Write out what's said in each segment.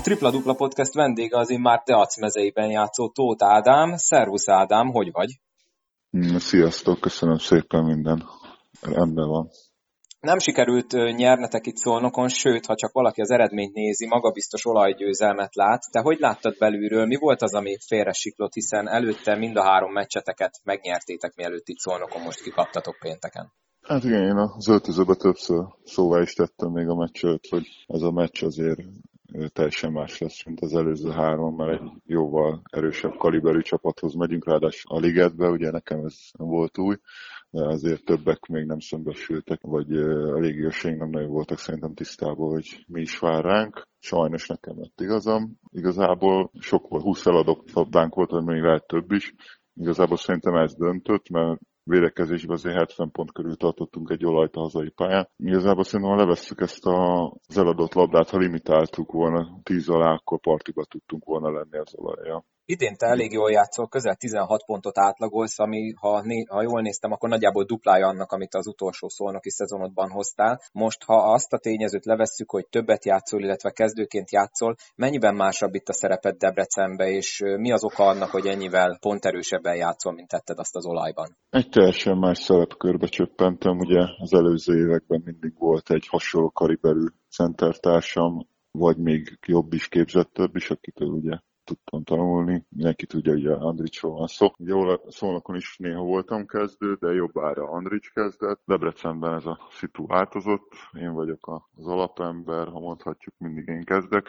A Tripla Dupla Podcast vendége az már Deac mezeiben játszó Tóth Ádám. Szervusz Ádám, hogy vagy? Mm, sziasztok, köszönöm szépen minden. Rendben van. Nem sikerült nyernetek itt Szolnokon, sőt, ha csak valaki az eredményt nézi, magabiztos olajgyőzelmet lát. De hogy láttad belülről, mi volt az, ami félre siklott, hiszen előtte mind a három meccseteket megnyertétek, mielőtt itt Szolnokon most kikaptatok pénteken? Hát igen, én az öltözőbe többször szóvá is tettem még a meccs előtt, hogy ez a meccs azért teljesen más lesz, mint az előző három, mert egy jóval erősebb kaliberű csapathoz megyünk, ráadásul a ligetbe, ugye nekem ez volt új, de azért többek még nem szembesültek, vagy a légiósaink nem nagyon voltak szerintem tisztában, hogy mi is vár ránk. Sajnos nekem lett igazam. Igazából sok volt, 20 feladott labdánk volt, vagy még lehet több is. Igazából szerintem ez döntött, mert védekezésben azért 70 pont körül tartottunk egy olajt a hazai pályán. Igazából szerintem, ha levesszük ezt a, az eladott labdát, ha limitáltuk volna 10 alá, akkor partiba tudtunk volna lenni az olajja. Idén te elég jól játszol, közel 16 pontot átlagolsz, ami ha, né, ha jól néztem, akkor nagyjából duplája annak, amit az utolsó szolnoki szezonodban hoztál. Most, ha azt a tényezőt levesszük, hogy többet játszol, illetve kezdőként játszol, mennyiben másabb itt a szerepet Debrecenbe, és mi az oka annak, hogy ennyivel pont erősebben játszol, mint tetted azt az olajban? Egy teljesen más szerepkörbe csöppentem, ugye az előző években mindig volt egy hasonló kariberű centertársam, vagy még jobb is képzettebb is, akitől ugye tudtam tanulni. Mindenki tudja, hogy Andricsról van szó. Jól szólnakon is néha voltam kezdő, de jobbára Andrics kezdett. Debrecenben ez a szitu változott. Én vagyok az alapember, ha mondhatjuk, mindig én kezdek.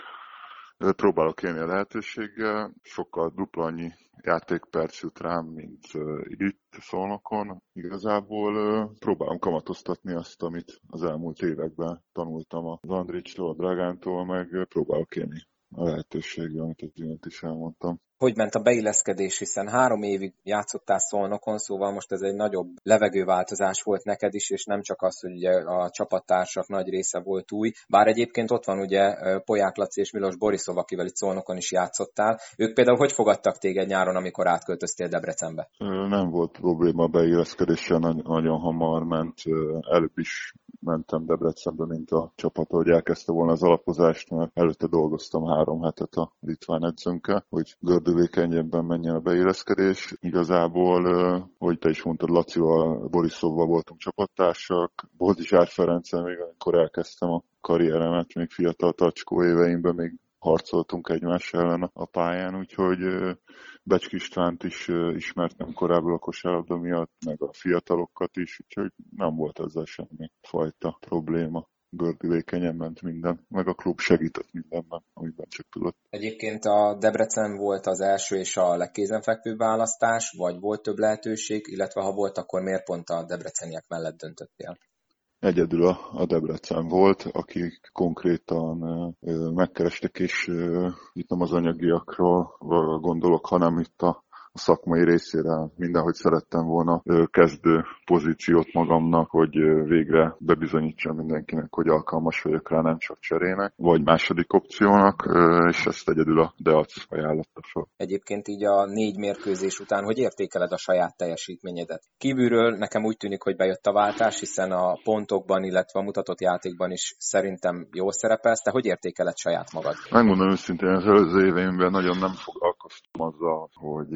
Próbálok élni a lehetőséggel, sokkal dupla annyi játékperc jut rám, mint itt szolnokon. Igazából próbálom kamatoztatni azt, amit az elmúlt években tanultam az Andricstól, a Dragántól, meg próbálok élni a lehetőséggel, amit az imént is elmondtam. Hogy ment a beilleszkedés, hiszen három évig játszottál szolnokon, szóval most ez egy nagyobb levegőváltozás volt neked is, és nem csak az, hogy ugye a csapattársak nagy része volt új, bár egyébként ott van ugye Poják Laci és Milos Borisov, akivel itt szolnokon is játszottál. Ők például hogy fogadtak téged nyáron, amikor átköltöztél Debrecenbe? Nem volt probléma beilleszkedéssel, nagyon hamar ment, előbb is mentem Debrecenbe, mint a csapat, hogy elkezdte volna az alapozást, mert előtte dolgoztam három hetet a litván edzőnkkel, hogy gördülékenyebben menjen a beilleszkedés. Igazából, hogy te is mondtad, Lacival, Borisovval voltunk csapattársak, Boldizsár Ferencen még amikor elkezdtem a karrieremet, még fiatal tacskó éveimben még harcoltunk egymás ellen a pályán, úgyhogy Becsk Istvánt is ismertem korábban a kosárlabda miatt, meg a fiatalokat is, úgyhogy nem volt ezzel semmi fajta probléma gördülékenyen ment minden, meg a klub segített mindenben, amiben csak tudott. Egyébként a Debrecen volt az első és a legkézenfekvőbb választás, vagy volt több lehetőség, illetve ha volt, akkor miért pont a debreceniek mellett döntöttél? Egyedül a, a Debrecen volt, akik konkrétan megkerestek, és itt nem az anyagiakról gondolok, hanem itt a a szakmai részére mindenhogy szerettem volna kezdő pozíciót magamnak, hogy végre bebizonyítsam mindenkinek, hogy alkalmas vagyok rá, nem csak cserének, vagy második opciónak, és ezt egyedül a Deac ajánlotta fel. Egyébként így a négy mérkőzés után, hogy értékeled a saját teljesítményedet? Kívülről nekem úgy tűnik, hogy bejött a váltás, hiszen a pontokban, illetve a mutatott játékban is szerintem jól szerepelsz. Te hogy értékeled saját magad? Megmondom őszintén, az előző éveimben nagyon nem foglalkoztam azzal, hogy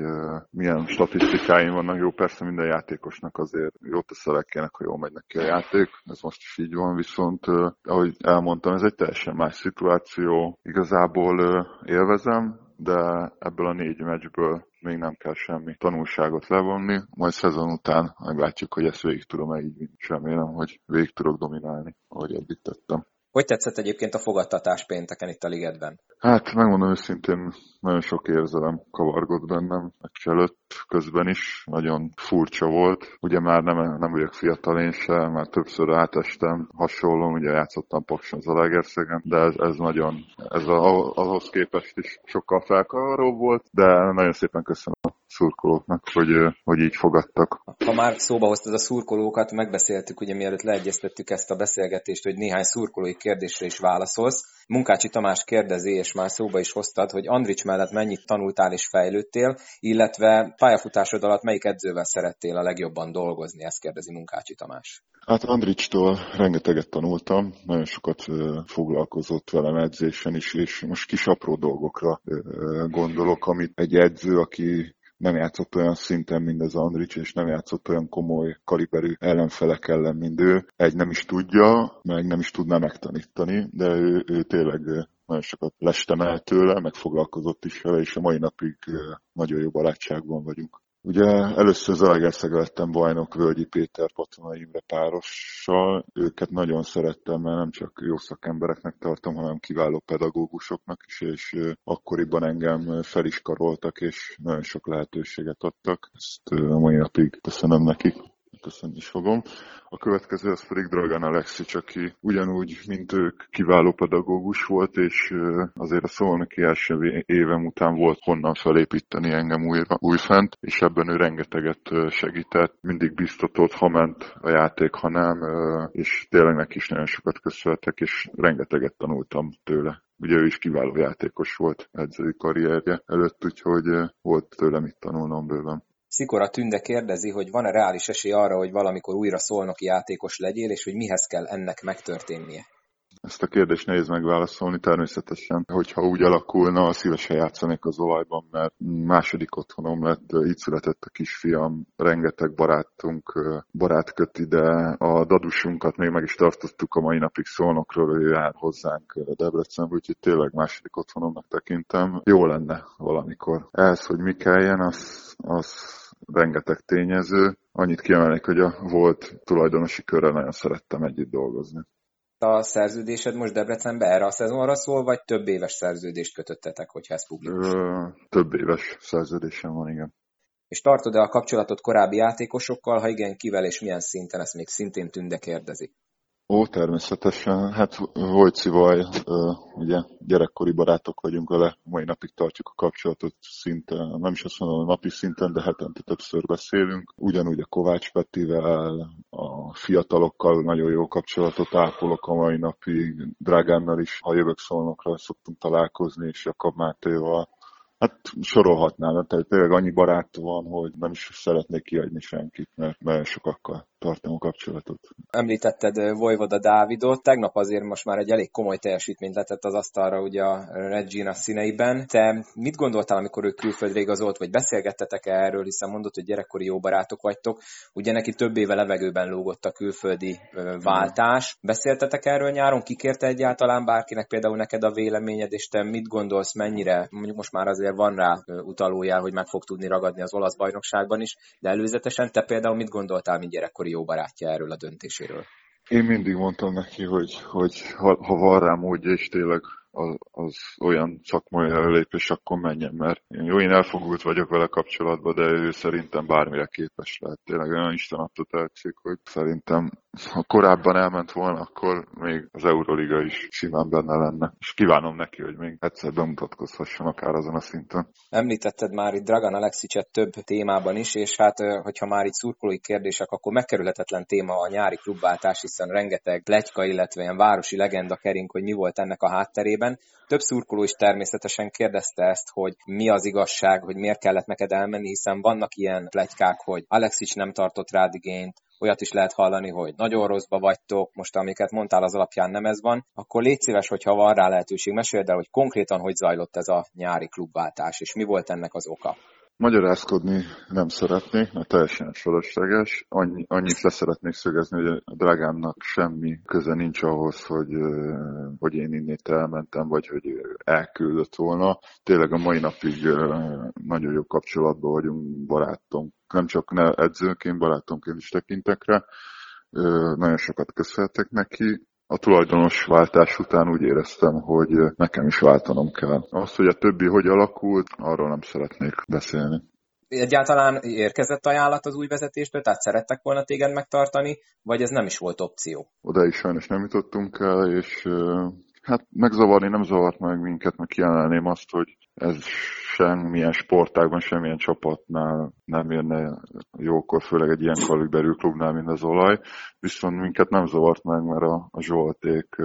milyen statisztikáim vannak. Jó, persze minden játékosnak azért jó tesz a legkének, ha jól megy neki a játék. Ez most is így van, viszont ahogy elmondtam, ez egy teljesen más szituáció. Igazából élvezem, de ebből a négy meccsből még nem kell semmi tanulságot levonni, majd szezon után meglátjuk, hogy ezt végig tudom-e így vinni. Remélem, hogy végig tudok dominálni, ahogy eddig tettem. Hogy tetszett egyébként a fogadtatás pénteken itt a ligetben? Hát megmondom őszintén, nagyon sok érzelem kavargott bennem, előtt közben is, nagyon furcsa volt. Ugye már nem, nem vagyok fiatal én sem, már többször átestem, hasonló, ugye játszottam Pakson az Alegerszegen, de ez, ez nagyon, ez a, ahhoz képest is sokkal felkavaró volt, de nagyon szépen köszönöm szurkolóknak, hogy, hogy így fogadtak. Ha már szóba hoztad a szurkolókat, megbeszéltük, ugye mielőtt leegyeztettük ezt a beszélgetést, hogy néhány szurkolói kérdésre is válaszolsz. Munkácsi Tamás kérdezi, és már szóba is hoztad, hogy Andrics mellett mennyit tanultál és fejlődtél, illetve pályafutásod alatt melyik edzővel szerettél a legjobban dolgozni, ezt kérdezi Munkácsi Tamás. Hát Andricstól rengeteget tanultam, nagyon sokat foglalkozott velem edzésen is, és most kis apró dolgokra gondolok, amit egy edző, aki nem játszott olyan szinten, mint az Andrics, és nem játszott olyan komoly kaliberű ellenfelek ellen, mint ő. Egy nem is tudja, meg nem is tudná megtanítani, de ő, ő tényleg nagyon sokat lestem el tőle, meg foglalkozott is vele, és a mai napig nagyon jó barátságban vagyunk. Ugye először Zalaegerszeg lettem bajnok Völgyi Péter Patona Imre párossal. Őket nagyon szerettem, mert nem csak jó szakembereknek tartom, hanem kiváló pedagógusoknak is, és akkoriban engem fel is karoltak, és nagyon sok lehetőséget adtak. Ezt a mai napig köszönöm nekik köszönni fogom. A következő az pedig Dragan Alexic, aki ugyanúgy, mint ők kiváló pedagógus volt, és azért a szolnoki első évem után volt honnan felépíteni engem újra, újfent, és ebben ő rengeteget segített, mindig biztatott, ha ment a játék, ha nem, és tényleg neki is nagyon sokat köszönhetek, és rengeteget tanultam tőle. Ugye ő is kiváló játékos volt edzői karrierje előtt, úgyhogy volt tőle mit tanulnom bőven. Szikora Tünde kérdezi, hogy van-e reális esély arra, hogy valamikor újra szolnoki játékos legyél, és hogy mihez kell ennek megtörténnie? Ezt a kérdést nehéz megválaszolni természetesen. Hogyha úgy alakulna, szívesen játszanék az olajban, mert második otthonom lett, így született a kisfiam, rengeteg barátunk, barát köt ide, a dadusunkat még meg is tartottuk a mai napig szolnokról, ő jár hozzánk Debrecenbe, úgyhogy tényleg második otthonomnak tekintem. Jó lenne valamikor. Ehhez, hogy mi kelljen, az, az rengeteg tényező. Annyit kiemelnék, hogy a volt tulajdonosi körrel nagyon szerettem együtt dolgozni. A szerződésed most Debrecenbe erre a szezonra szól, vagy több éves szerződést kötöttetek, hogyha ez publikus? Ö, több éves szerződésem van, igen. És tartod-e a kapcsolatot korábbi játékosokkal, ha igen, kivel és milyen szinten, ezt még szintén Tünde kérdezi. Ó, természetesen. Hát Vojcival, ugye gyerekkori barátok vagyunk vele, mai napig tartjuk a kapcsolatot szinte, nem is azt mondom, napi szinten, de hetente többször beszélünk. Ugyanúgy a Kovács Petivel, a fiatalokkal nagyon jó kapcsolatot ápolok a mai napig. Drágánnal is, ha jövök szolnokra, szoktunk találkozni, és Jakab Mátéval. Hát sorolhatnám, tehát tényleg annyi barát van, hogy nem is szeretnék kiadni senkit, mert nagyon sokakkal tartom a kapcsolatot. Említetted Vojvoda Dávidot, tegnap azért most már egy elég komoly teljesítményt letett az asztalra ugye a Regina színeiben. Te mit gondoltál, amikor ő külföldre igazolt, vagy beszélgettetek -e erről, hiszen mondott, hogy gyerekkori jó barátok vagytok. Ugye neki több éve levegőben lógott a külföldi váltás. Beszéltetek erről nyáron? Kikérte egyáltalán bárkinek például neked a véleményed, és te mit gondolsz, mennyire, mondjuk most már azért van rá utalójel, hogy meg fog tudni ragadni az olasz bajnokságban is, de előzetesen te például mit gondoltál, mint gyerekkori jó barátja erről a döntéséről? Én mindig mondtam neki, hogy, hogy ha, ha van rá módja, és tényleg az, az olyan szakmai előlépés, akkor menjen, mert én jó, én elfogult vagyok vele kapcsolatban, de ő szerintem bármire képes lehet. Tényleg olyan Isten adta tehetség, hogy szerintem ha korábban elment volna, akkor még az Euroliga is simán benne lenne. És kívánom neki, hogy még egyszer bemutatkozhasson akár azon a szinten. Említetted már itt Dragan Alexicet több témában is, és hát hogyha már itt szurkolói kérdések, akkor megkerülhetetlen téma a nyári klubváltás, hiszen rengeteg pletyka, illetve ilyen városi legenda kering, hogy mi volt ennek a hátterében. Több szurkoló is természetesen kérdezte ezt, hogy mi az igazság, hogy miért kellett neked elmenni, hiszen vannak ilyen pletykák, hogy Alexic nem tartott rád igényt, olyat is lehet hallani, hogy nagyon rosszba vagytok, most amiket mondtál az alapján nem ez van, akkor légy szíves, hogyha van rá lehetőség, meséld el, hogy konkrétan hogy zajlott ez a nyári klubváltás, és mi volt ennek az oka. Magyarázkodni nem szeretnék, mert teljesen fölösleges. Annyi, annyit leszeretnék szögezni, hogy a drágámnak semmi köze nincs ahhoz, hogy, hogy én innét elmentem, vagy hogy elküldött volna. Tényleg a mai napig nagyon jó kapcsolatban vagyunk barátom. Nem csak ne edzőként, barátomként is tekintek rá. Nagyon sokat köszönhetek neki a tulajdonos váltás után úgy éreztem, hogy nekem is váltanom kell. Azt, hogy a többi hogy alakult, arról nem szeretnék beszélni. Egyáltalán érkezett ajánlat az új vezetéstől, tehát szerettek volna téged megtartani, vagy ez nem is volt opció? Oda is sajnos nem jutottunk el, és Hát megzavarni nem zavart meg minket, meg kiemelném azt, hogy ez semmilyen sportágban, semmilyen csapatnál nem jönne jókor, főleg egy ilyen kaliberű klubnál, mint az olaj. Viszont minket nem zavart meg, mert a, a Zsolték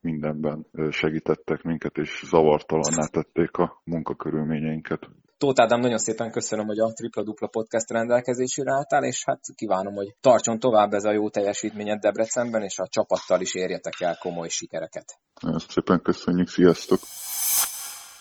mindenben segítettek minket, és zavartalanná tették a munkakörülményeinket. Tóth Ádám, nagyon szépen köszönöm, hogy a Tripla Dupla Podcast rendelkezésére álltál, és hát kívánom, hogy tartson tovább ez a jó teljesítményed Debrecenben, és a csapattal is érjetek el komoly sikereket. Nagyon szépen köszönjük, sziasztok!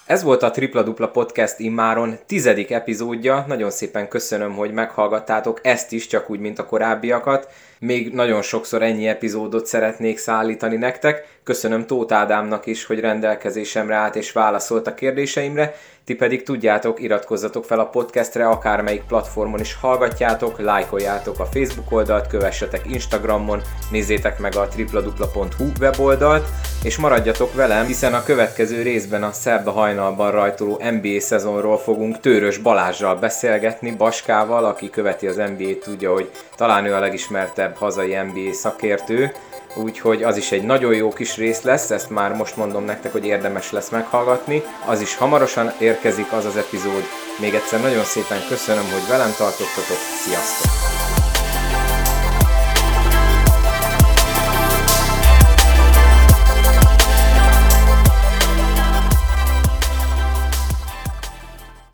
Ez volt a Tripla Dupla Podcast immáron tizedik epizódja. Nagyon szépen köszönöm, hogy meghallgattátok ezt is, csak úgy, mint a korábbiakat. Még nagyon sokszor ennyi epizódot szeretnék szállítani nektek. Köszönöm Tóth Ádámnak is, hogy rendelkezésemre állt és válaszolt a kérdéseimre. Ti pedig tudjátok, iratkozzatok fel a podcastre, akármelyik platformon is hallgatjátok, lájkoljátok a Facebook oldalt, kövessetek Instagramon, nézzétek meg a tripladupla.hu weboldalt, és maradjatok velem, hiszen a következő részben a szerda hajnalban rajtoló NBA szezonról fogunk Tőrös Balázsral beszélgetni, Baskával, aki követi az NBA-t, tudja, hogy talán ő a legismertebb hazai NBA szakértő, úgyhogy az is egy nagyon jó kis rész lesz, ezt már most mondom nektek, hogy érdemes lesz meghallgatni. Az is hamarosan érkezik az az epizód. Még egyszer nagyon szépen köszönöm, hogy velem tartottatok, sziasztok!